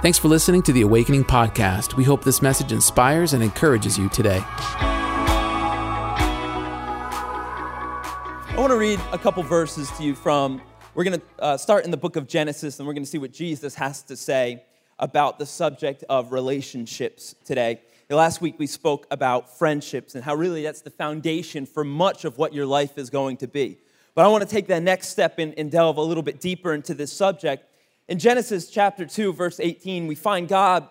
Thanks for listening to the Awakening Podcast. We hope this message inspires and encourages you today. I want to read a couple verses to you from, we're going to uh, start in the book of Genesis and we're going to see what Jesus has to say about the subject of relationships today. Last week we spoke about friendships and how really that's the foundation for much of what your life is going to be. But I want to take that next step and, and delve a little bit deeper into this subject in Genesis chapter 2, verse 18, we find God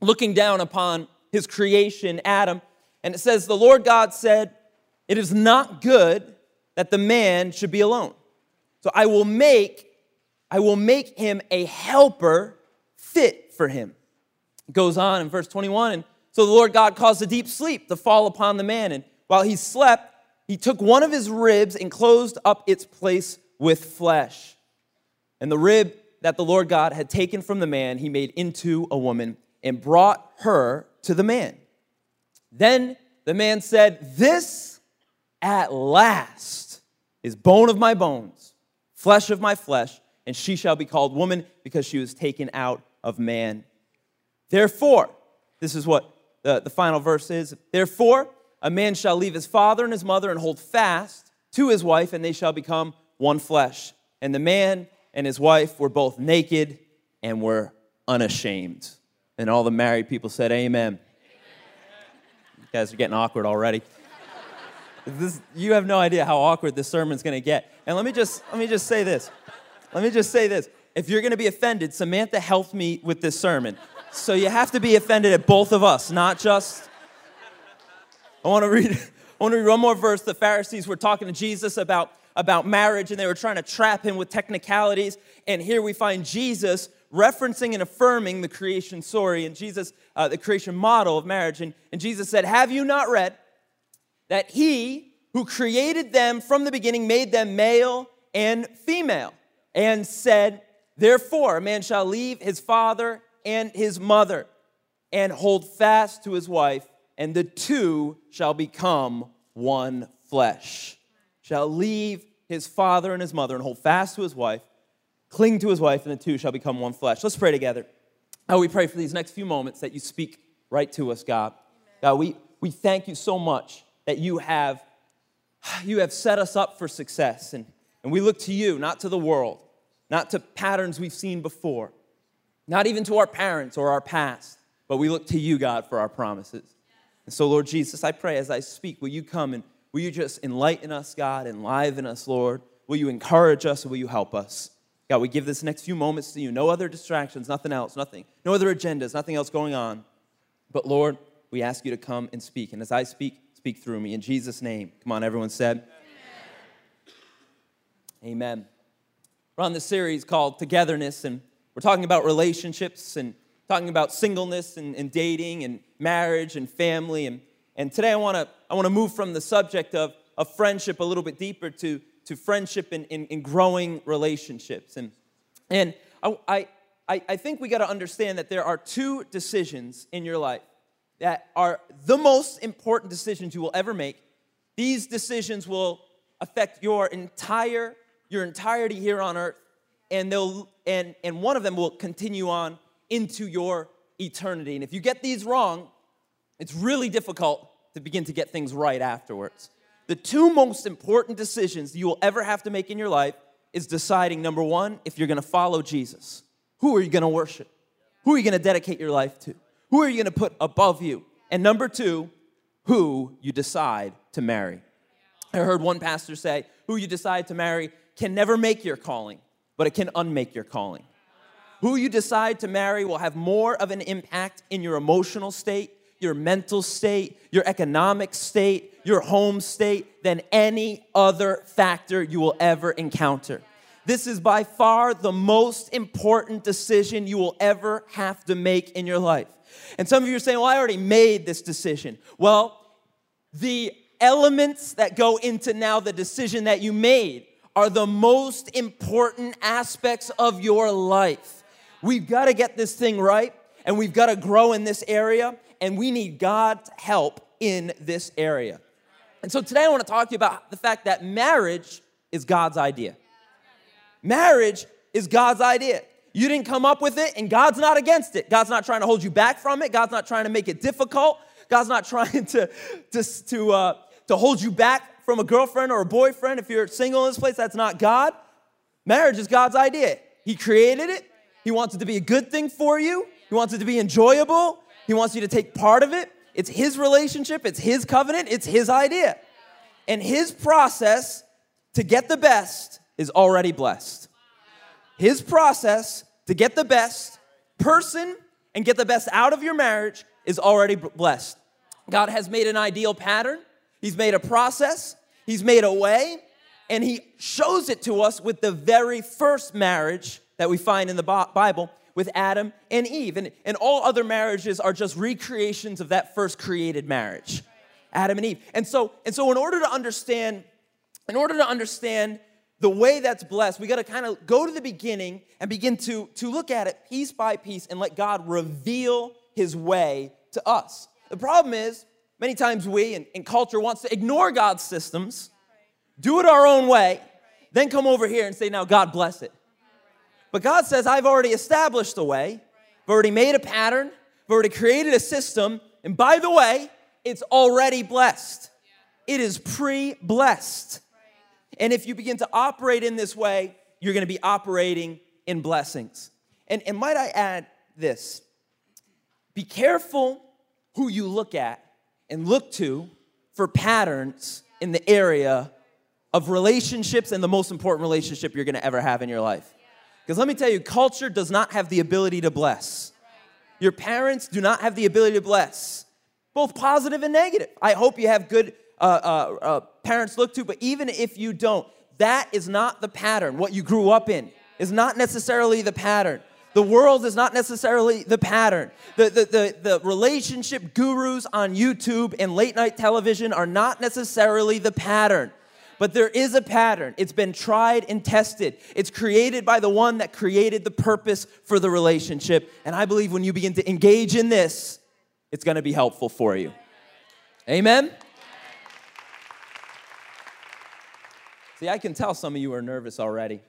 looking down upon his creation, Adam, and it says, The Lord God said, It is not good that the man should be alone. So I will make, I will make him a helper fit for him. It goes on in verse 21, and so the Lord God caused a deep sleep to fall upon the man, and while he slept, he took one of his ribs and closed up its place with flesh. And the rib that the Lord God had taken from the man, he made into a woman and brought her to the man. Then the man said, This at last is bone of my bones, flesh of my flesh, and she shall be called woman because she was taken out of man. Therefore, this is what the, the final verse is. Therefore, a man shall leave his father and his mother and hold fast to his wife, and they shall become one flesh. And the man and his wife were both naked and were unashamed. And all the married people said, Amen. You guys are getting awkward already. This, you have no idea how awkward this sermon's gonna get. And let me just let me just say this. Let me just say this. If you're gonna be offended, Samantha helped me with this sermon. So you have to be offended at both of us, not just. I want to read. I want to read one more verse. The Pharisees were talking to Jesus about about marriage and they were trying to trap him with technicalities. And here we find Jesus referencing and affirming the creation story and Jesus, uh, the creation model of marriage. And, and Jesus said, Have you not read that he who created them from the beginning made them male and female? And said, Therefore, a man shall leave his father and his mother and hold fast to his wife, and the two shall become one flesh shall leave his father and his mother and hold fast to his wife, cling to his wife, and the two shall become one flesh. Let's pray together. God, we pray for these next few moments that you speak right to us, God. God, we, we thank you so much that you have, you have set us up for success. And, and we look to you, not to the world, not to patterns we've seen before, not even to our parents or our past, but we look to you, God, for our promises. And so, Lord Jesus, I pray as I speak, will you come and Will you just enlighten us, God, enliven us, Lord? Will you encourage us? Will you help us? God, we give this next few moments to you. No other distractions, nothing else, nothing. No other agendas, nothing else going on. But Lord, we ask you to come and speak. And as I speak, speak through me. In Jesus' name. Come on, everyone said. Amen. Amen. We're on this series called Togetherness, and we're talking about relationships and talking about singleness and, and dating and marriage and family. And and today I want to I want to move from the subject of, of friendship a little bit deeper to, to friendship and in, in, in, growing relationships. And, and I, I, I think we got to understand that there are two decisions in your life that are the most important decisions you will ever make. These decisions will affect your entire your entirety here on earth and they'll and and one of them will continue on into your eternity. And if you get these wrong, it's really difficult to begin to get things right afterwards. The two most important decisions you will ever have to make in your life is deciding number one, if you're gonna follow Jesus. Who are you gonna worship? Who are you gonna dedicate your life to? Who are you gonna put above you? And number two, who you decide to marry. I heard one pastor say, who you decide to marry can never make your calling, but it can unmake your calling. Who you decide to marry will have more of an impact in your emotional state, your mental state, your economic state, your home state than any other factor you will ever encounter. This is by far the most important decision you will ever have to make in your life. And some of you are saying, Well, I already made this decision. Well, the elements that go into now the decision that you made are the most important aspects of your life. We've got to get this thing right and we've got to grow in this area and we need God's help in this area. And so today I want to talk to you about the fact that marriage is God's idea. Marriage is God's idea. You didn't come up with it, and God's not against it. God's not trying to hold you back from it. God's not trying to make it difficult. God's not trying to, to, to, uh, to hold you back from a girlfriend or a boyfriend. If you're single in this place, that's not God. Marriage is God's idea. He created it, He wants it to be a good thing for you, He wants it to be enjoyable, He wants you to take part of it. It's His relationship, it's His covenant, it's His idea. And His process to get the best is already blessed. His process to get the best person and get the best out of your marriage is already blessed. God has made an ideal pattern, He's made a process, He's made a way, and He shows it to us with the very first marriage that we find in the Bible with Adam and Eve. And, and all other marriages are just recreations of that first created marriage, Adam and Eve. And so, and so in order to understand, in order to understand the way that's blessed, we got to kind of go to the beginning and begin to, to look at it piece by piece and let God reveal his way to us. The problem is, many times we in, in culture wants to ignore God's systems, do it our own way, then come over here and say, now God bless it. But God says, I've already established a way, I've already made a pattern, I've already created a system, and by the way, it's already blessed. It is pre blessed. And if you begin to operate in this way, you're going to be operating in blessings. And, and might I add this be careful who you look at and look to for patterns in the area of relationships and the most important relationship you're going to ever have in your life. Because let me tell you, culture does not have the ability to bless. Your parents do not have the ability to bless, both positive and negative. I hope you have good uh, uh, uh, parents look to, but even if you don't, that is not the pattern. What you grew up in is not necessarily the pattern. The world is not necessarily the pattern. The, the, the, the, relationship gurus on YouTube and late night television are not necessarily the pattern. But there is a pattern. It's been tried and tested. It's created by the one that created the purpose for the relationship. And I believe when you begin to engage in this, it's gonna be helpful for you. Amen? See, I can tell some of you are nervous already.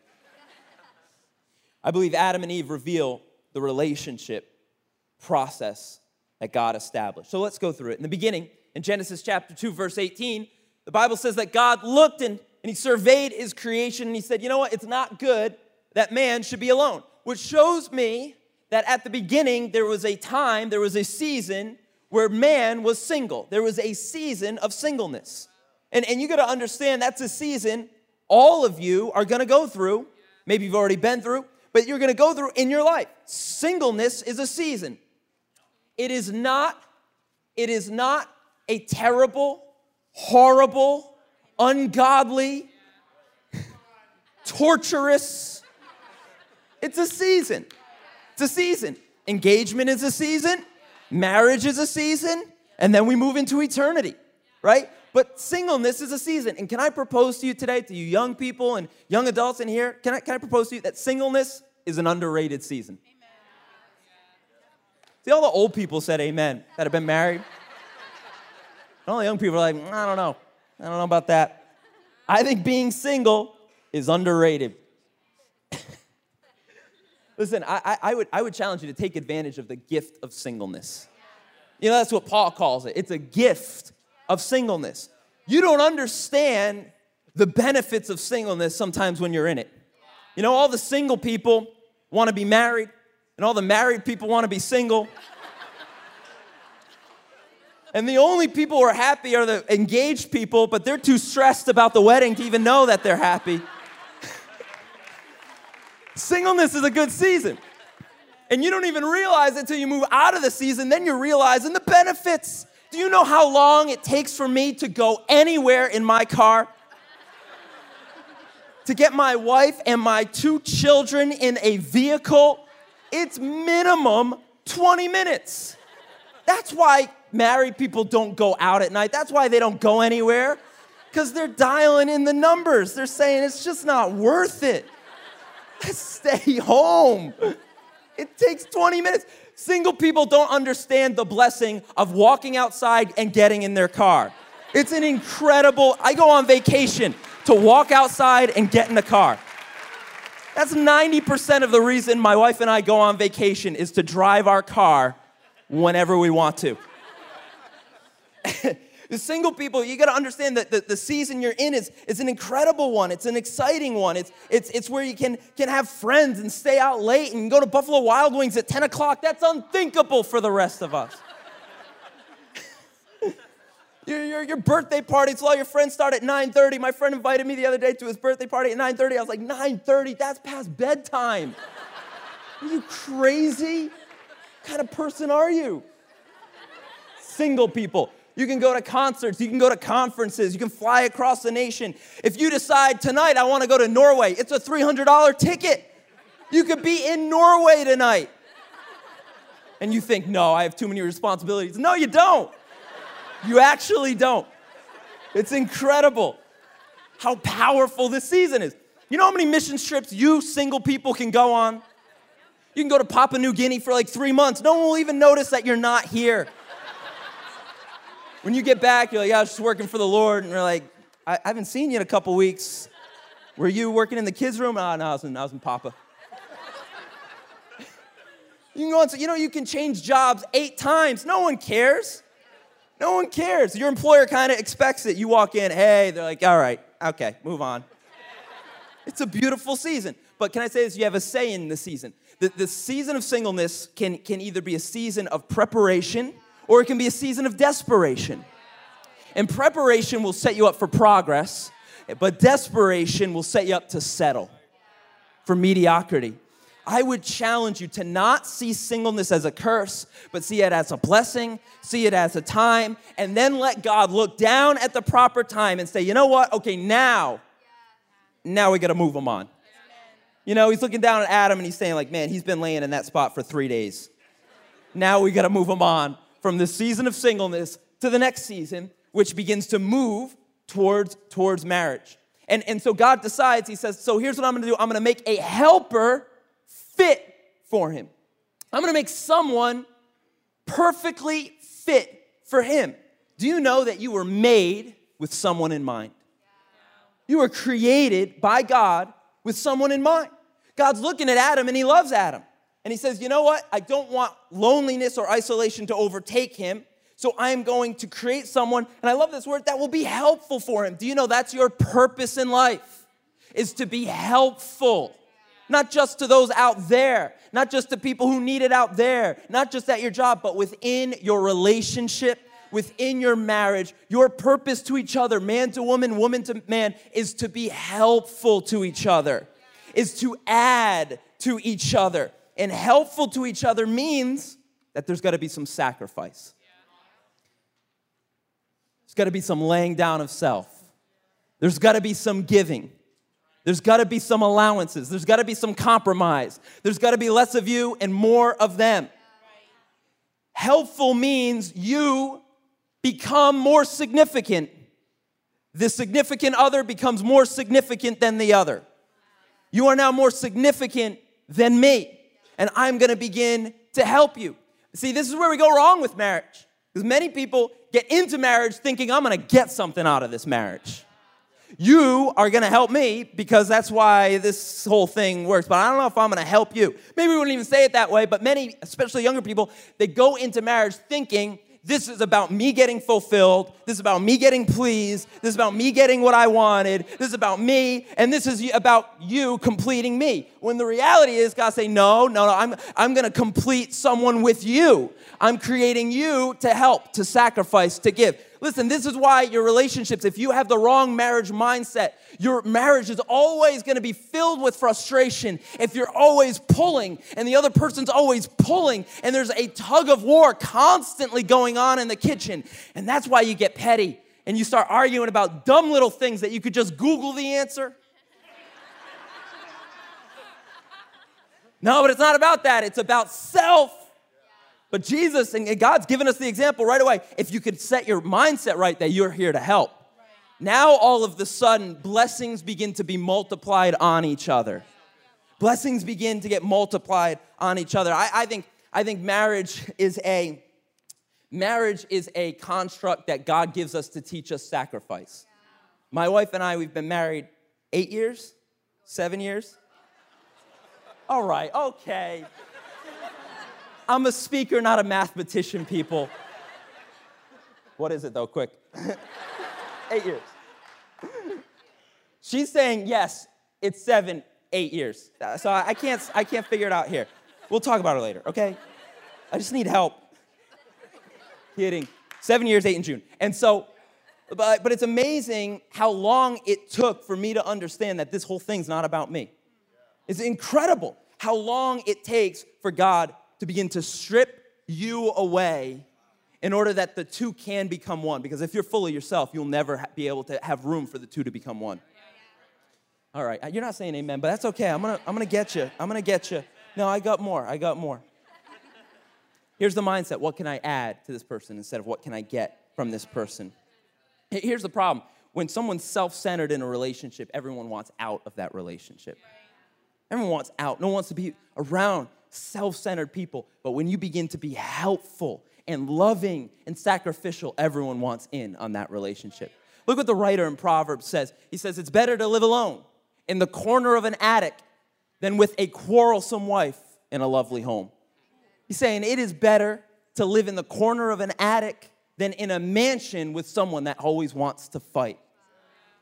I believe Adam and Eve reveal the relationship process that God established. So let's go through it. In the beginning, in Genesis chapter 2, verse 18, the Bible says that God looked and, and he surveyed his creation and he said, You know what? It's not good that man should be alone. Which shows me that at the beginning, there was a time, there was a season where man was single. There was a season of singleness. And, and you got to understand that's a season all of you are gonna go through. Maybe you've already been through, but you're gonna go through in your life. Singleness is a season. It is not, it is not a terrible, horrible, ungodly, torturous. It's a season. It's a season. Engagement is a season, marriage is a season, and then we move into eternity, right? But singleness is a season. And can I propose to you today, to you young people and young adults in here, can I, can I propose to you that singleness is an underrated season? Amen. See, all the old people said amen that have been married. All the young people are like, mm, I don't know. I don't know about that. I think being single is underrated. Listen, I, I, would, I would challenge you to take advantage of the gift of singleness. You know, that's what Paul calls it. It's a gift of singleness. You don't understand the benefits of singleness sometimes when you're in it. You know, all the single people want to be married, and all the married people want to be single. And the only people who are happy are the engaged people, but they're too stressed about the wedding to even know that they're happy. Singleness is a good season. And you don't even realize it until you move out of the season, then you're realizing the benefits. Do you know how long it takes for me to go anywhere in my car? to get my wife and my two children in a vehicle, it's minimum 20 minutes. That's why married people don't go out at night. That's why they don't go anywhere, because they're dialing in the numbers. They're saying it's just not worth it. Stay home. It takes 20 minutes. Single people don't understand the blessing of walking outside and getting in their car. It's an incredible, I go on vacation to walk outside and get in the car. That's 90% of the reason my wife and I go on vacation is to drive our car whenever we want to. The single people, you gotta understand that the, the season you're in is, is an incredible one. It's an exciting one. It's, it's, it's where you can, can have friends and stay out late and go to Buffalo Wild Wings at 10 o'clock. That's unthinkable for the rest of us. your, your, your birthday parties, all your friends start at 9.30. My friend invited me the other day to his birthday party at 9.30. I was like, 9.30? That's past bedtime. Are you crazy? What kind of person are you? Single people. You can go to concerts, you can go to conferences, you can fly across the nation. If you decide tonight, I want to go to Norway, it's a $300 ticket. You could be in Norway tonight. And you think, no, I have too many responsibilities. No, you don't. You actually don't. It's incredible how powerful this season is. You know how many mission trips you single people can go on? You can go to Papua New Guinea for like three months. No one will even notice that you're not here. When you get back, you're like, yeah, I was just working for the Lord. And you're like, I, I haven't seen you in a couple weeks. Were you working in the kids' room? Oh, no, I was in, I was in Papa. you can go on, so, you know, you can change jobs eight times. No one cares. No one cares. Your employer kind of expects it. You walk in, hey, they're like, all right, okay, move on. It's a beautiful season. But can I say this? You have a say in the season. The, the season of singleness can, can either be a season of preparation or it can be a season of desperation. And preparation will set you up for progress, but desperation will set you up to settle for mediocrity. I would challenge you to not see singleness as a curse, but see it as a blessing, see it as a time, and then let God look down at the proper time and say, you know what? Okay, now, now we gotta move him on. You know, he's looking down at Adam and he's saying, like, man, he's been laying in that spot for three days. Now we gotta move him on from the season of singleness to the next season, which begins to move towards, towards marriage. And, and so God decides, He says, So here's what I'm gonna do I'm gonna make a helper fit for him. I'm gonna make someone perfectly fit for him. Do you know that you were made with someone in mind? You were created by God with someone in mind. God's looking at Adam and he loves Adam. And he says, You know what? I don't want loneliness or isolation to overtake him. So I'm going to create someone, and I love this word, that will be helpful for him. Do you know that's your purpose in life? Is to be helpful. Not just to those out there, not just to people who need it out there, not just at your job, but within your relationship, within your marriage. Your purpose to each other, man to woman, woman to man, is to be helpful to each other, is to add to each other and helpful to each other means that there's got to be some sacrifice. There's got to be some laying down of self. There's got to be some giving. There's got to be some allowances. There's got to be some compromise. There's got to be less of you and more of them. Helpful means you become more significant. The significant other becomes more significant than the other. You are now more significant than me and I'm gonna begin to help you. See, this is where we go wrong with marriage. Because many people get into marriage thinking, I'm gonna get something out of this marriage. You are gonna help me because that's why this whole thing works. But I don't know if I'm gonna help you. Maybe we wouldn't even say it that way, but many, especially younger people, they go into marriage thinking this is about me getting fulfilled. This is about me getting pleased. This is about me getting what I wanted. This is about me. And this is about you completing me. When the reality is, God say, no, no, no, I'm, I'm going to complete someone with you. I'm creating you to help, to sacrifice, to give. Listen, this is why your relationships, if you have the wrong marriage mindset, your marriage is always gonna be filled with frustration if you're always pulling and the other person's always pulling and there's a tug of war constantly going on in the kitchen. And that's why you get petty and you start arguing about dumb little things that you could just Google the answer. No, but it's not about that. It's about self. But Jesus and God's given us the example right away. If you could set your mindset right that you're here to help. Now, all of the sudden, blessings begin to be multiplied on each other. Blessings begin to get multiplied on each other. I, I think, I think marriage is a marriage is a construct that God gives us to teach us sacrifice. My wife and I, we've been married eight years, seven years. All right, okay. I'm a speaker, not a mathematician, people. What is it though? Quick. eight years. She's saying, yes, it's seven, eight years. Uh, so I can't, I can't figure it out here. We'll talk about it later, okay? I just need help. Kidding. Seven years, eight in June. And so, but, but it's amazing how long it took for me to understand that this whole thing's not about me. It's incredible how long it takes for God to begin to strip you away in order that the two can become one. Because if you're full of yourself, you'll never be able to have room for the two to become one. All right, you're not saying amen, but that's okay. I'm gonna, I'm gonna get you. I'm gonna get you. No, I got more. I got more. Here's the mindset what can I add to this person instead of what can I get from this person? Here's the problem when someone's self centered in a relationship, everyone wants out of that relationship. Everyone wants out. No one wants to be around self centered people. But when you begin to be helpful and loving and sacrificial, everyone wants in on that relationship. Look what the writer in Proverbs says. He says, It's better to live alone in the corner of an attic than with a quarrelsome wife in a lovely home. He's saying it is better to live in the corner of an attic than in a mansion with someone that always wants to fight.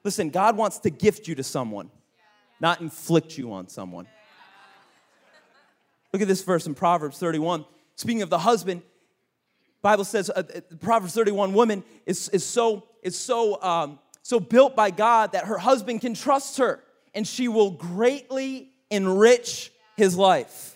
Listen, God wants to gift you to someone, not inflict you on someone. Look at this verse in Proverbs 31. Speaking of the husband, Bible says uh, uh Proverbs 31 woman is, is so is so um, so built by God that her husband can trust her and she will greatly enrich his life.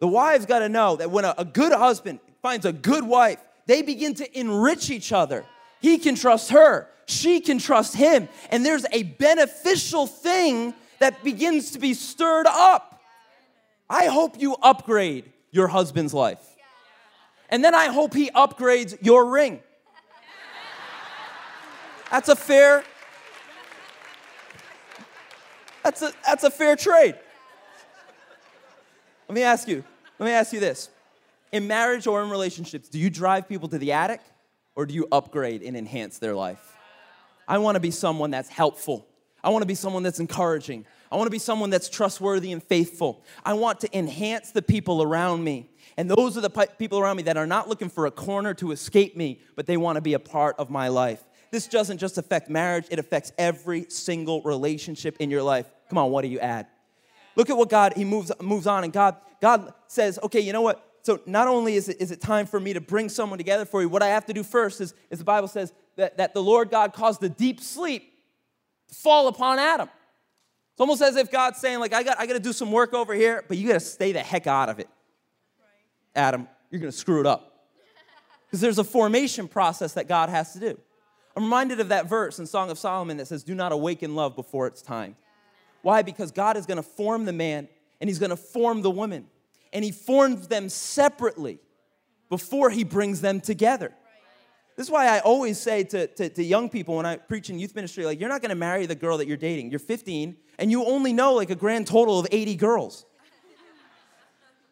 The wives got to know that when a, a good husband finds a good wife, they begin to enrich each other. He can trust her, she can trust him, and there's a beneficial thing that begins to be stirred up. I hope you upgrade your husband's life. And then I hope he upgrades your ring. That's a fair that's a, that's a fair trade. Let me ask you, let me ask you this. In marriage or in relationships, do you drive people to the attic or do you upgrade and enhance their life? I want to be someone that's helpful. I want to be someone that's encouraging. I want to be someone that's trustworthy and faithful. I want to enhance the people around me. And those are the people around me that are not looking for a corner to escape me, but they want to be a part of my life this doesn't just affect marriage, it affects every single relationship in your life. Come on, what do you add? Look at what God, he moves, moves on, and God, God says, okay, you know what? So not only is it, is it time for me to bring someone together for you, what I have to do first is, is the Bible says that, that the Lord God caused a deep sleep fall upon Adam. It's almost as if God's saying, like, I got, I got to do some work over here, but you got to stay the heck out of it. Adam, you're going to screw it up. Because there's a formation process that God has to do. I'm reminded of that verse in Song of Solomon that says, Do not awaken love before it's time. Why? Because God is going to form the man and he's going to form the woman. And he forms them separately before he brings them together. This is why I always say to, to, to, young people when I preach in youth ministry, like, you're not gonna marry the girl that you're dating. You're 15 and you only know like a grand total of 80 girls.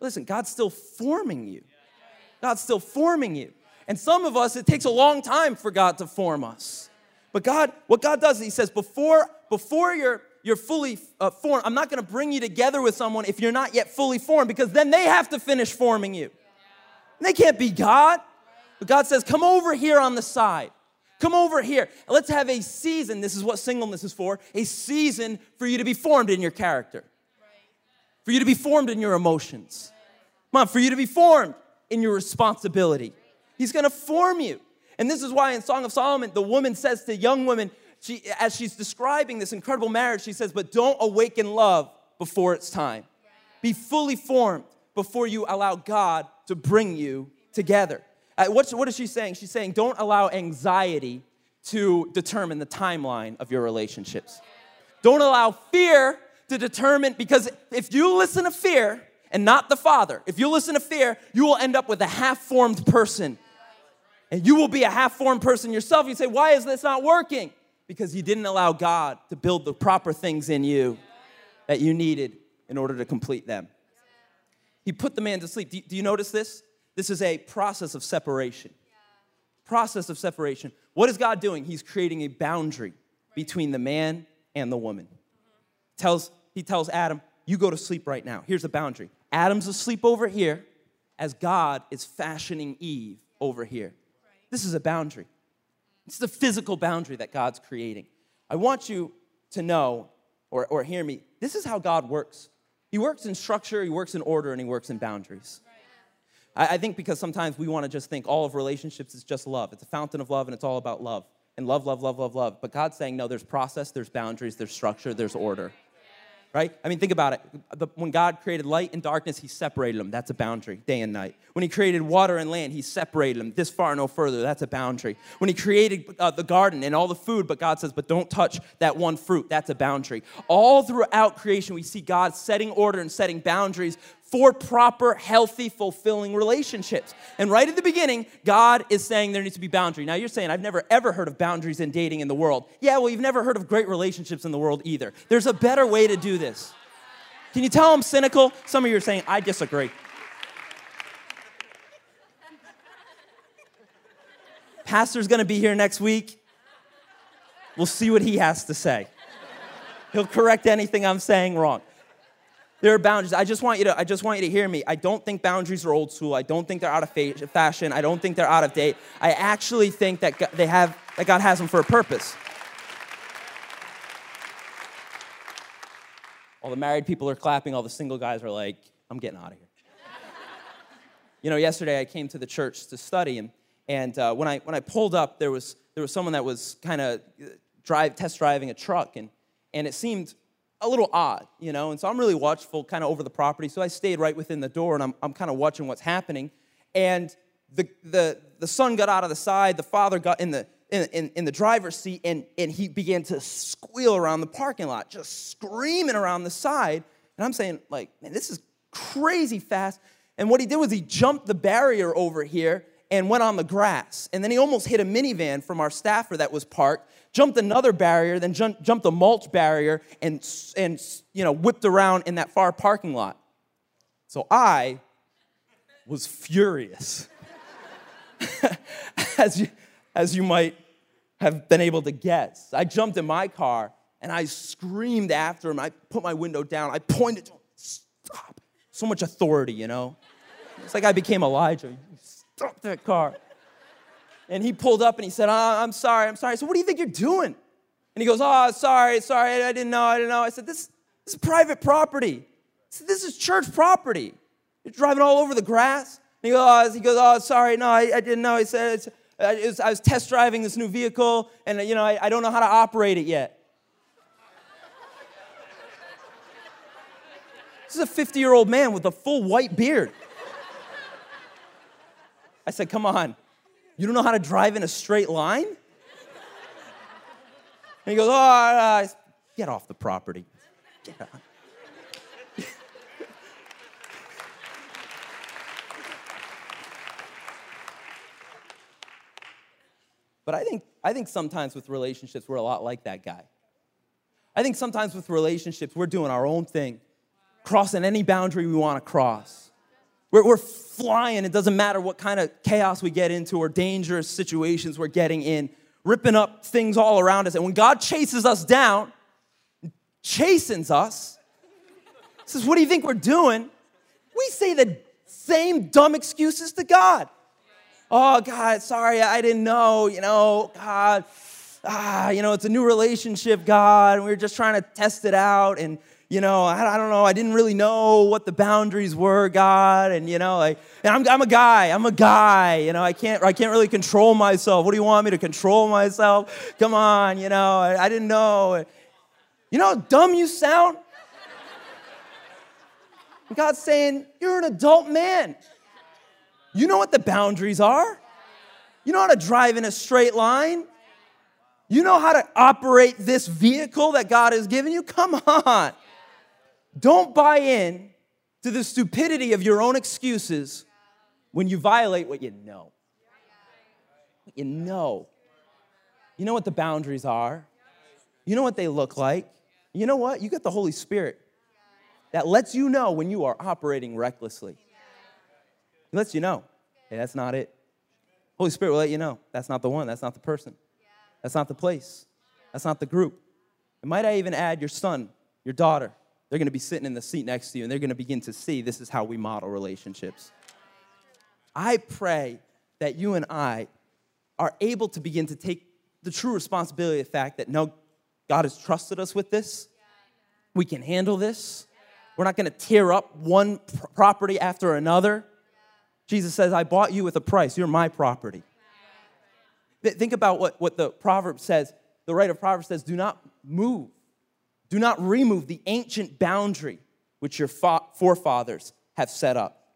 Listen, God's still forming you. God's still forming you. And some of us, it takes a long time for God to form us. But God, what God does He says, before, before you're, you're fully uh, formed, I'm not gonna bring you together with someone if you're not yet fully formed, because then they have to finish forming you. And they can't be God. But God says, come over here on the side. Come over here. Let's have a season. This is what singleness is for a season for you to be formed in your character, for you to be formed in your emotions. Come on, for you to be formed in your responsibility. He's gonna form you. And this is why in Song of Solomon, the woman says to young women, she, as she's describing this incredible marriage, she says, But don't awaken love before it's time. Be fully formed before you allow God to bring you together. Uh, what's, what is she saying? She's saying, Don't allow anxiety to determine the timeline of your relationships. Don't allow fear to determine, because if you listen to fear and not the Father, if you listen to fear, you will end up with a half formed person and you will be a half formed person yourself. You say, Why is this not working? Because you didn't allow God to build the proper things in you that you needed in order to complete them. He put the man to sleep. Do you notice this? This is a process of separation. Process of separation. What is God doing? He's creating a boundary between the man and the woman. Tells, he tells Adam, you go to sleep right now. Here's a boundary Adam's asleep over here as God is fashioning Eve over here. This is a boundary. It's the physical boundary that God's creating. I want you to know or, or hear me. This is how God works. He works in structure, He works in order, and He works in boundaries. I, I think because sometimes we want to just think all of relationships is just love. It's a fountain of love, and it's all about love. And love, love, love, love, love. But God's saying, no, there's process, there's boundaries, there's structure, there's order right? I mean, think about it. The, when God created light and darkness, He separated them. That's a boundary, day and night. When He created water and land, He separated them. This far, no further. That's a boundary. When He created uh, the garden and all the food, but God says, but don't touch that one fruit. That's a boundary. All throughout creation, we see God setting order and setting boundaries for proper, healthy, fulfilling relationships. And right at the beginning, God is saying there needs to be boundary. Now you're saying, I've never ever heard of boundaries in dating in the world. Yeah, well, you've never heard of great relationships in the world either. There's a better way to do this. Can you tell I'm cynical? Some of you are saying, I disagree. Pastor's gonna be here next week. We'll see what he has to say. He'll correct anything I'm saying wrong. There are boundaries. I just want you to, I just want you to hear me. I don't think boundaries are old school. I don't think they're out of fashion. I don't think they're out of date. I actually think that God, they have, that God has them for a purpose. All the married people are clapping. All the single guys are like, I'm getting out of here. you know, yesterday I came to the church to study, and, and uh, when, I, when I pulled up, there was, there was someone that was kind of drive, test driving a truck, and, and it seemed a little odd, you know, and so I'm really watchful kind of over the property. So I stayed right within the door and I'm, I'm kind of watching what's happening. And the, the, the son got out of the side, the father got in the, in, in, in, the driver's seat, and, and he began to squeal around the parking lot, just screaming around the side. And I'm saying, like, man, this is crazy fast. And what he did was he jumped the barrier over here and went on the grass. And then he almost hit a minivan from our staffer that was parked, jumped another barrier, then jumped, a mulch barrier, and, and you know, whipped around in that far parking lot. So I was furious, as, you, as you might have been able to guess. I jumped in my car and I screamed after him. I put my window down. I pointed to him, stop. So much authority, you know? It's like I became Elijah stop that car. And he pulled up and he said, oh, I'm sorry, I'm sorry. I said, What do you think you're doing? And he goes, Oh, sorry, sorry, I didn't know, I didn't know. I said, This, this is private property. Said, This is church property. You're driving all over the grass. And he goes, Oh, he goes, oh sorry, no, I, I didn't know. He said, I was, I was test driving this new vehicle, and you know, I, I don't know how to operate it yet. This is a 50 year old man with a full white beard. I said, Come on, you don't know how to drive in a straight line? And he goes, Oh, uh, get off the property. Get but I think, I think sometimes with relationships, we're a lot like that guy. I think sometimes with relationships, we're doing our own thing, crossing any boundary we want to cross. We're, we're flying. It doesn't matter what kind of chaos we get into or dangerous situations we're getting in, ripping up things all around us. And when God chases us down, chastens us, says, What do you think we're doing? We say the same dumb excuses to God. Oh, God, sorry, I didn't know, you know, God, ah, you know, it's a new relationship, God, and we are just trying to test it out. And, you know, I, I, don't know, I didn't really know what the boundaries were, God, and you know, like, and I'm, I'm a guy, I'm a guy, you know, I can't, I can't really control myself. What do you want me to control myself? Come on, you know, I, I didn't know. You know how dumb you sound? God's saying, You're an adult man. You know what the boundaries are. You know how to drive in a straight line. You know how to operate this vehicle that God has given you? Come on. Don't buy in to the stupidity of your own excuses when you violate what you know. What you know. You know what the boundaries are, you know what they look like. You know what? You got the Holy Spirit that lets you know when you are operating recklessly. He lets you know, hey, that's not it. Holy Spirit will let you know that's not the one, that's not the person, that's not the place, that's not the group. And might I even add your son, your daughter, they're going to be sitting in the seat next to you and they're going to begin to see this is how we model relationships. I pray that you and I are able to begin to take the true responsibility of the fact that no, God has trusted us with this. We can handle this. We're not going to tear up one pr- property after another. Jesus says, I bought you with a price. You're my property. Think about what, what the proverb says. The writer of Proverbs says, Do not move, do not remove the ancient boundary which your fa- forefathers have set up.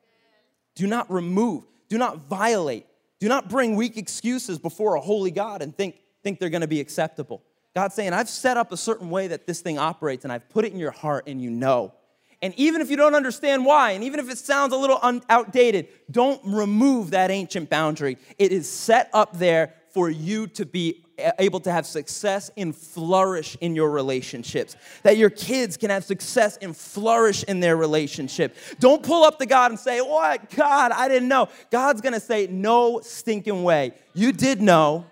Do not remove, do not violate, do not bring weak excuses before a holy God and think, think they're gonna be acceptable. God's saying, I've set up a certain way that this thing operates and I've put it in your heart and you know. And even if you don't understand why, and even if it sounds a little outdated, don't remove that ancient boundary. It is set up there for you to be eh, able to have success and flourish in your relationships. That your kids can have success and flourish in their relationship. Don't pull up to God and say, What? God, I didn't know. God's gonna say, No stinking way. You did know,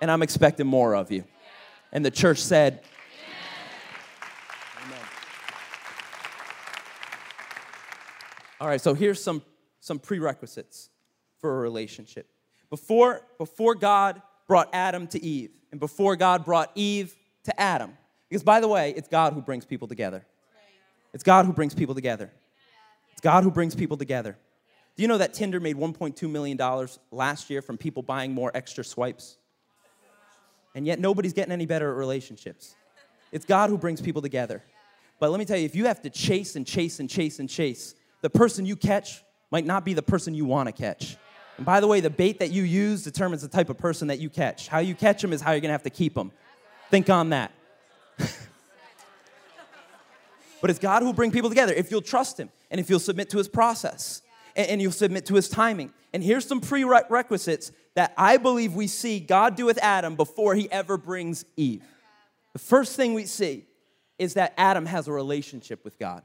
and I'm expecting more of you. And the church said. All right, so here's some, some prerequisites for a relationship. Before, before God brought Adam to Eve, and before God brought Eve to Adam, because by the way, it's God who brings people together. It's God who brings people together. It's God who brings people together. Do you know that Tinder made $1.2 million last year from people buying more extra swipes? And yet nobody's getting any better at relationships. It's God who brings people together. But let me tell you, if you have to chase and chase and chase and chase, the person you catch might not be the person you want to catch. And by the way, the bait that you use determines the type of person that you catch. How you catch them is how you're gonna have to keep them. Think on that. but it's God who will bring people together if you'll trust Him and if you'll submit to His process and, and you'll submit to His timing. And here's some prerequisites that I believe we see God do with Adam before He ever brings Eve. The first thing we see is that Adam has a relationship with God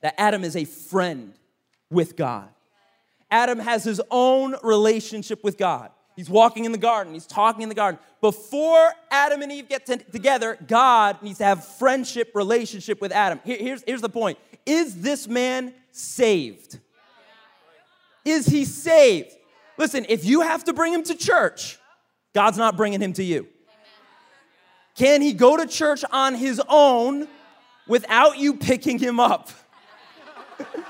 that Adam is a friend with God. Adam has his own relationship with God. He's walking in the garden, he's talking in the garden. Before Adam and Eve get t- together, God needs to have friendship relationship with Adam. Here, here's, here's the point Is this man saved? Is he saved? Listen, if you have to bring him to church, God's not bringing him to you. Can he go to church on his own without you picking him up?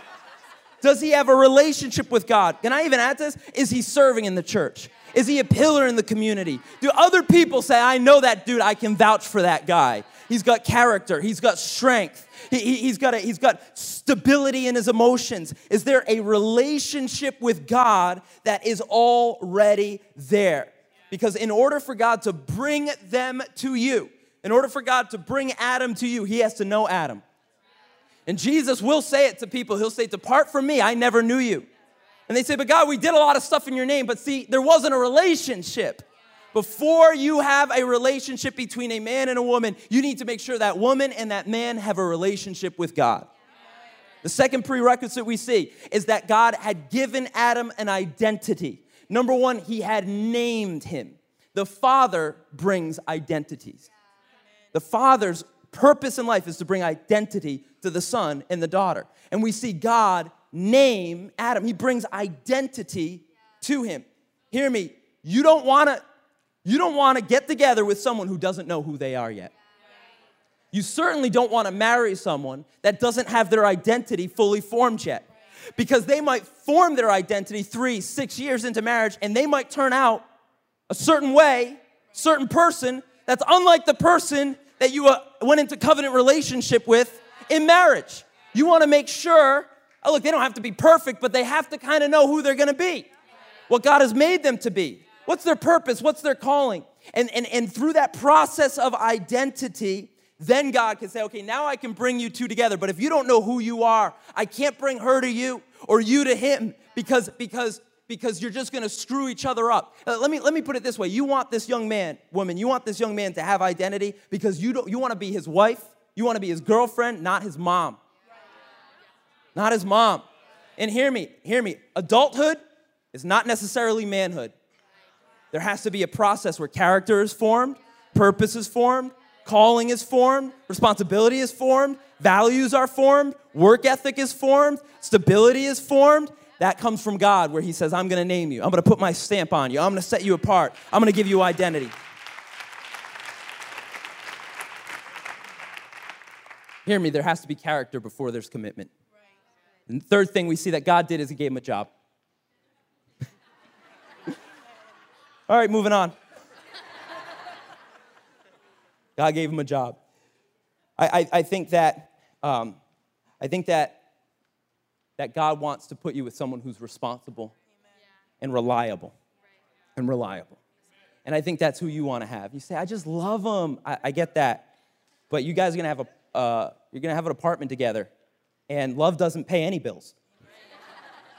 Does he have a relationship with God? Can I even add this? Is he serving in the church? Is he a pillar in the community? Do other people say, I know that dude, I can vouch for that guy? He's got character, he's got strength, he, has got a, he's got stability in his emotions. Is there a relationship with God that is already there? Because in order for God to bring them to you, in order for God to bring Adam to you, he has to know Adam. And Jesus will say it to people. He'll say, Depart from me, I never knew you. And they say, But God, we did a lot of stuff in your name, but see, there wasn't a relationship. Before you have a relationship between a man and a woman, you need to make sure that woman and that man have a relationship with God. The second prerequisite we see is that God had given Adam an identity. Number one, he had named him. The father brings identities. The father's purpose in life is to bring identity to the son and the daughter. And we see God name Adam. He brings identity to him. Hear me. You don't want to you don't want to get together with someone who doesn't know who they are yet. You certainly don't want to marry someone that doesn't have their identity fully formed yet. Because they might form their identity three, six years into marriage, and they might turn out a certain way, certain person that's unlike the person that you uh, went into covenant relationship with in marriage. You want to make sure, oh, look, they don't have to be perfect, but they have to kind of know who they're going to be, what God has made them to be. What's their purpose? What's their calling? And, and, and through that process of identity, then God can say, okay, now I can bring you two together. But if you don't know who you are, I can't bring her to you or you to him because, because because you're just going to screw each other up. Uh, let, me, let me put it this way. You want this young man, woman, you want this young man to have identity because you, don't, you want to be his wife, you want to be his girlfriend, not his mom. Not his mom. And hear me, hear me. Adulthood is not necessarily manhood. There has to be a process where character is formed, purpose is formed, calling is formed, responsibility is formed, values are formed, work ethic is formed, stability is formed. That comes from God, where He says, I'm gonna name you, I'm gonna put my stamp on you, I'm gonna set you apart, I'm gonna give you identity. Hear me, there has to be character before there's commitment. And the third thing we see that God did is He gave him a job. All right, moving on. God gave him a job. I, I, I think that um, I think that that God wants to put you with someone who's responsible and reliable and reliable. And I think that's who you want to have. You say, I just love them. I, I get that, but you guys are gonna have a uh, you're gonna have an apartment together, and love doesn't pay any bills.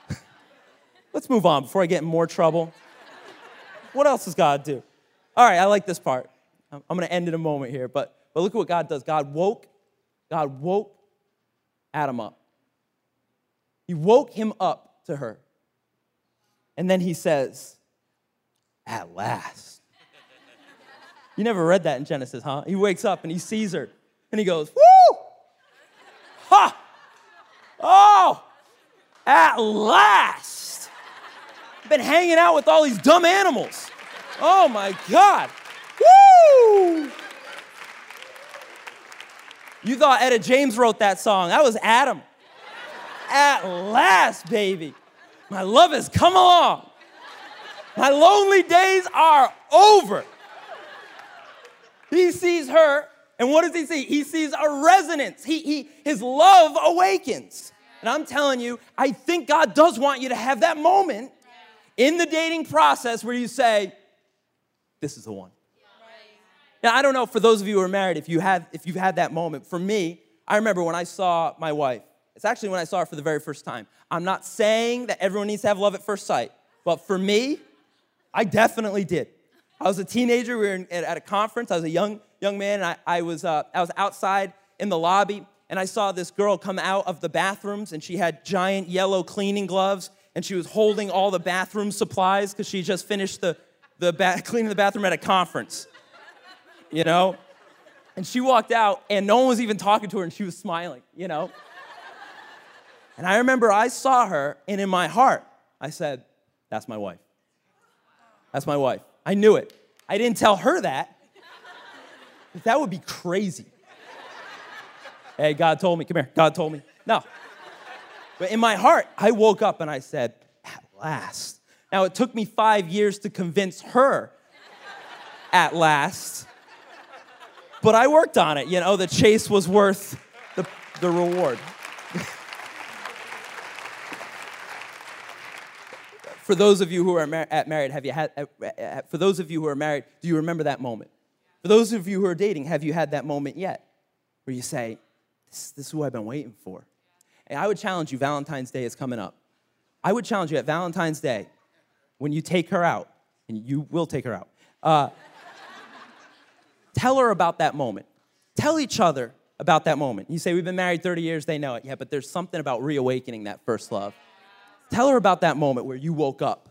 Let's move on before I get in more trouble. What else does God do? All right, I like this part. I'm going to end in a moment here, but, but look at what God does. God woke, God woke Adam up. He woke him up to her. And then he says, At last. You never read that in Genesis, huh? He wakes up and he sees her and he goes, Woo! Ha! Oh! At last! Been hanging out with all these dumb animals. Oh my God. Woo! You thought Etta James wrote that song. That was Adam. At last, baby. My love has come along. My lonely days are over. He sees her, and what does he see? He sees a resonance. He, he, his love awakens. And I'm telling you, I think God does want you to have that moment in the dating process where you say, This is the one. Now, I don't know for those of you who are married if you have if you've had that moment. For me, I remember when I saw my wife. It's actually when I saw her for the very first time. I'm not saying that everyone needs to have love at first sight, but for me, I definitely did. I was a teenager. We were in, at a conference. I was a young young man, and I, I was uh, I was outside in the lobby, and I saw this girl come out of the bathrooms, and she had giant yellow cleaning gloves, and she was holding all the bathroom supplies because she just finished the the ba- cleaning the bathroom at a conference you know? And she walked out, and no one was even talking to her, and she was smiling, you know? And I remember I saw her, and in my heart, I said, That's my wife. That's my wife. I knew it. I didn't tell her that. That would be crazy. Hey, God told me, come here, God told me. No. But in my heart, I woke up and I said, At last. Now, it took me five years to convince her at last but I worked on it. You know, the chase was worth the, the reward. For those of you who are mar- married, have you had, for those of you who are married, do you remember that moment? For those of you who are dating, have you had that moment yet where you say, this, this is who I've been waiting for? And I would challenge you, Valentine's Day is coming up. I would challenge you at Valentine's Day, when you take her out, and you will take her out, uh, Tell her about that moment. Tell each other about that moment. You say, We've been married 30 years, they know it. Yeah, but there's something about reawakening that first love. Tell her about that moment where you woke up.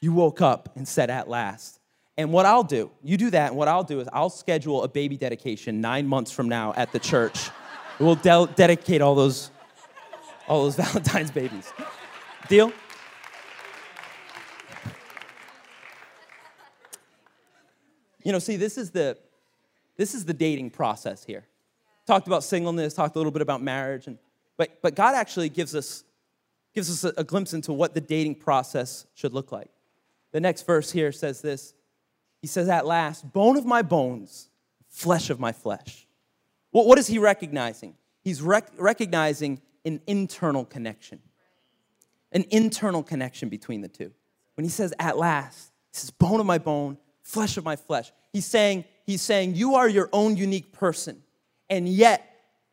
You woke up and said, At last. And what I'll do, you do that, and what I'll do is I'll schedule a baby dedication nine months from now at the church. we'll de- dedicate all those, all those Valentine's babies. Deal? You know, see, this is the this is the dating process here. Talked about singleness, talked a little bit about marriage, and, but, but God actually gives us, gives us a, a glimpse into what the dating process should look like. The next verse here says this He says, At last, bone of my bones, flesh of my flesh. What is he recognizing? He's rec- recognizing an internal connection, an internal connection between the two. When he says, At last, he says, Bone of my bone, flesh of my flesh. He's saying, he's saying, You are your own unique person, and yet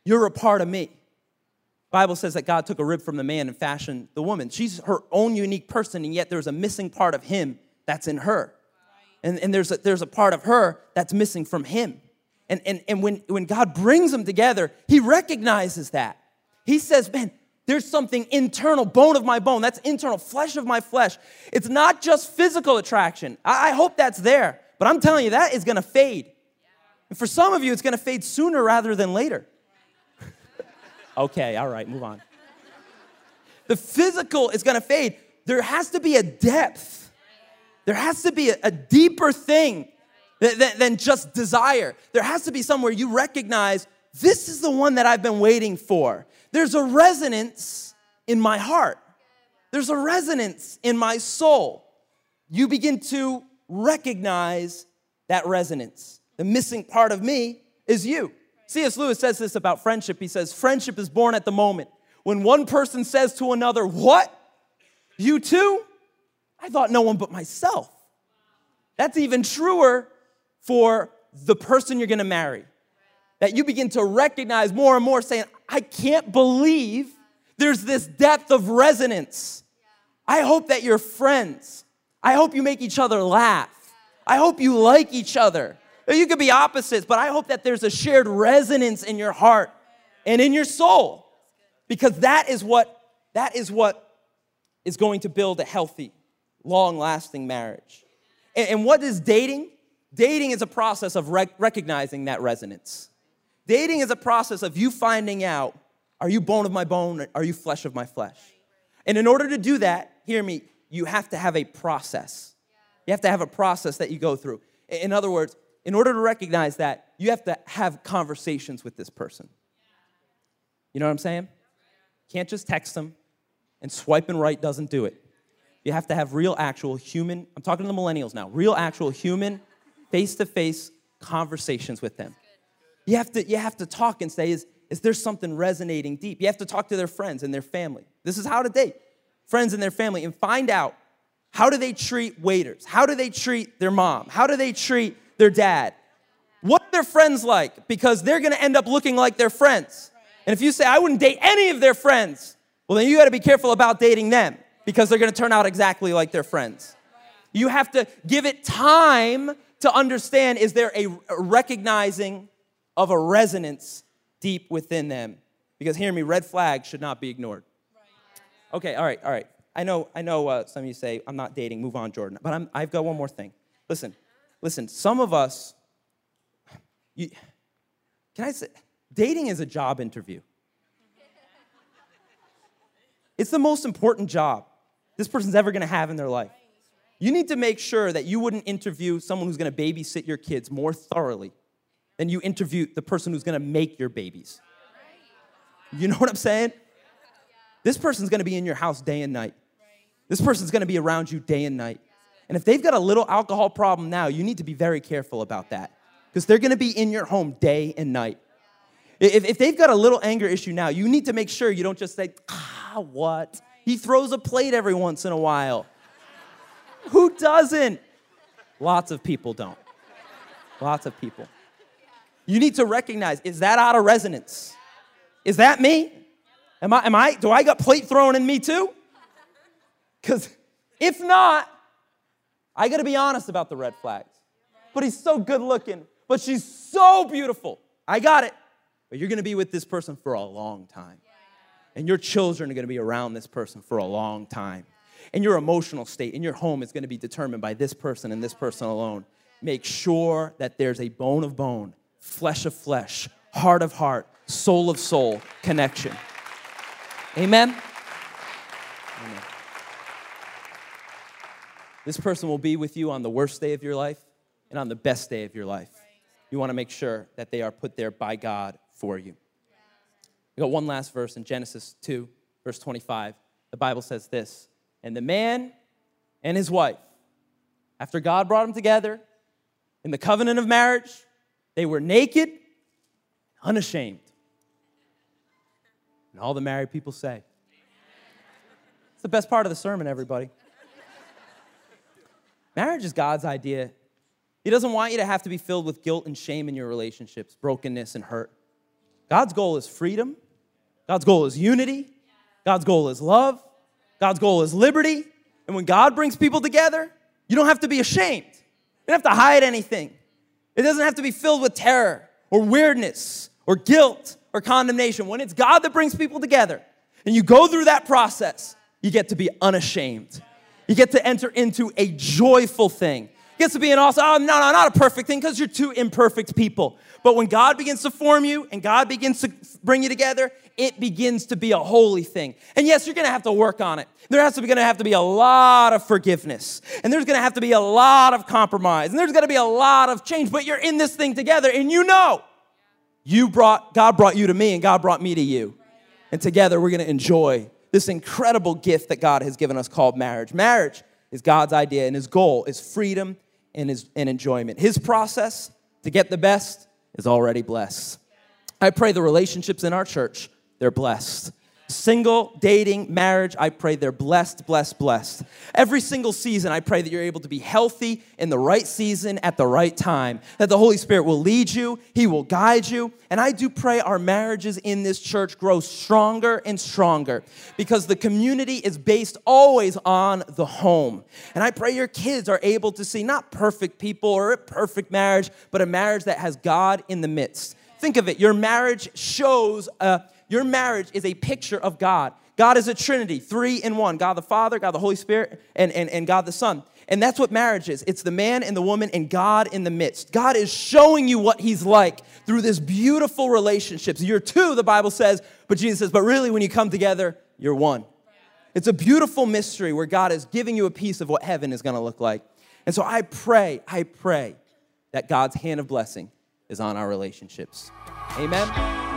you're a part of me. Bible says that God took a rib from the man and fashioned the woman. She's her own unique person, and yet there's a missing part of him that's in her. And, and there's, a, there's a part of her that's missing from him. And, and, and when, when God brings them together, he recognizes that. He says, Man, there's something internal, bone of my bone. That's internal, flesh of my flesh. It's not just physical attraction. I, I hope that's there. But I'm telling you, that is gonna fade. And for some of you, it's gonna fade sooner rather than later. Okay, all right, move on. The physical is gonna fade. There has to be a depth, there has to be a, a deeper thing than, than just desire. There has to be somewhere you recognize this is the one that I've been waiting for. There's a resonance in my heart, there's a resonance in my soul. You begin to recognize that resonance. The missing part of me is you. C.S. Lewis says this about friendship. He says, Friendship is born at the moment when one person says to another, What? You too? I thought no one but myself. That's even truer for the person you're gonna marry. That you begin to recognize more and more saying, I can't believe there's this depth of resonance. I hope that you're friends. I hope you make each other laugh. I hope you like each other. You could be opposites, but I hope that there's a shared resonance in your heart and in your soul. Because that is what that is what is going to build a healthy, long-lasting marriage. And, and what is dating? Dating is a process of rec- recognizing that resonance. Dating is a process of you finding out are you bone of my bone? Are you flesh of my flesh? And in order to do that, hear me, you have to have a process. You have to have a process that you go through. In other words, in order to recognize that, you have to have conversations with this person. You know what I'm saying? Can't just text them and swipe and right doesn't do it. You have to have real, actual human, I'm talking to the millennials now, real, actual human, face to face conversations with them. You have to, you have to talk and say, is, is there something resonating deep? You have to talk to their friends and their family. This is how to date friends and their family and find out how do they treat waiters? How do they treat their mom? How do they treat their dad? What are their friends like? Because they're gonna end up looking like their friends. And if you say, I wouldn't date any of their friends, well, then you gotta be careful about dating them because they're gonna turn out exactly like their friends. You have to give it time to understand is there a recognizing of a resonance deep within them. Because hear me, red flags should not be ignored. Okay, all right, all right. I know, I know uh, some of you say, I'm not dating, move on, Jordan. But I'm, I've got one more thing. Listen, listen, some of us, you, can I say, dating is a job interview. It's the most important job this person's ever gonna have in their life. You need to make sure that you wouldn't interview someone who's gonna babysit your kids more thoroughly than you interview the person who's gonna make your babies. You know what I'm saying? This person's gonna be in your house day and night. This person's gonna be around you day and night. And if they've got a little alcohol problem now, you need to be very careful about that because they're gonna be in your home day and night. If, if they've got a little anger issue now, you need to make sure you don't just say, ah, what? He throws a plate every once in a while. Who doesn't? Lots of people don't. Lots of people. You need to recognize is that out of resonance? Is that me? Am I, am I, do I got plate thrown in me too? Because if not, I gotta be honest about the red flags. But he's so good looking, but she's so beautiful. I got it. But you're gonna be with this person for a long time. And your children are gonna be around this person for a long time. And your emotional state in your home is gonna be determined by this person and this person alone. Make sure that there's a bone of bone, flesh of flesh, heart of heart, soul of soul connection. Amen? Amen. This person will be with you on the worst day of your life and on the best day of your life. You want to make sure that they are put there by God for you. We got one last verse in Genesis 2, verse 25. The Bible says this And the man and his wife, after God brought them together in the covenant of marriage, they were naked, unashamed. And all the married people say. It's the best part of the sermon, everybody. Marriage is God's idea. He doesn't want you to have to be filled with guilt and shame in your relationships, brokenness and hurt. God's goal is freedom. God's goal is unity. God's goal is love. God's goal is liberty. And when God brings people together, you don't have to be ashamed. You don't have to hide anything. It doesn't have to be filled with terror or weirdness or guilt or condemnation. When it's God that brings people together and you go through that process, you get to be unashamed. You get to enter into a joyful thing gets to be an awesome, oh, no, no, not a perfect thing because you're two imperfect people. But when God begins to form you and God begins to bring you together, it begins to be a holy thing. And yes, you're gonna have to work on it. There has to be gonna have to be a lot of forgiveness, and there's gonna have to be a lot of compromise, and there's gonna be a lot of change, but you're in this thing together, and you know you brought God brought you to me, and God brought me to you. And together we're gonna enjoy this incredible gift that God has given us called marriage. Marriage is God's idea, and his goal is freedom and, his, and enjoyment. His process to get the best is already blessed. I pray the relationships in our church they're blessed. Single, dating, marriage, I pray they're blessed, blessed, blessed. Every single season, I pray that you're able to be healthy in the right season at the right time, that the Holy Spirit will lead you, He will guide you. And I do pray our marriages in this church grow stronger and stronger because the community is based always on the home. And I pray your kids are able to see not perfect people or a perfect marriage, but a marriage that has God in the midst. Think of it your marriage shows a your marriage is a picture of God. God is a Trinity, three in one God the Father, God the Holy Spirit, and, and, and God the Son. And that's what marriage is it's the man and the woman and God in the midst. God is showing you what He's like through this beautiful relationships. You're two, the Bible says, but Jesus says, but really, when you come together, you're one. It's a beautiful mystery where God is giving you a piece of what heaven is gonna look like. And so I pray, I pray that God's hand of blessing is on our relationships. Amen.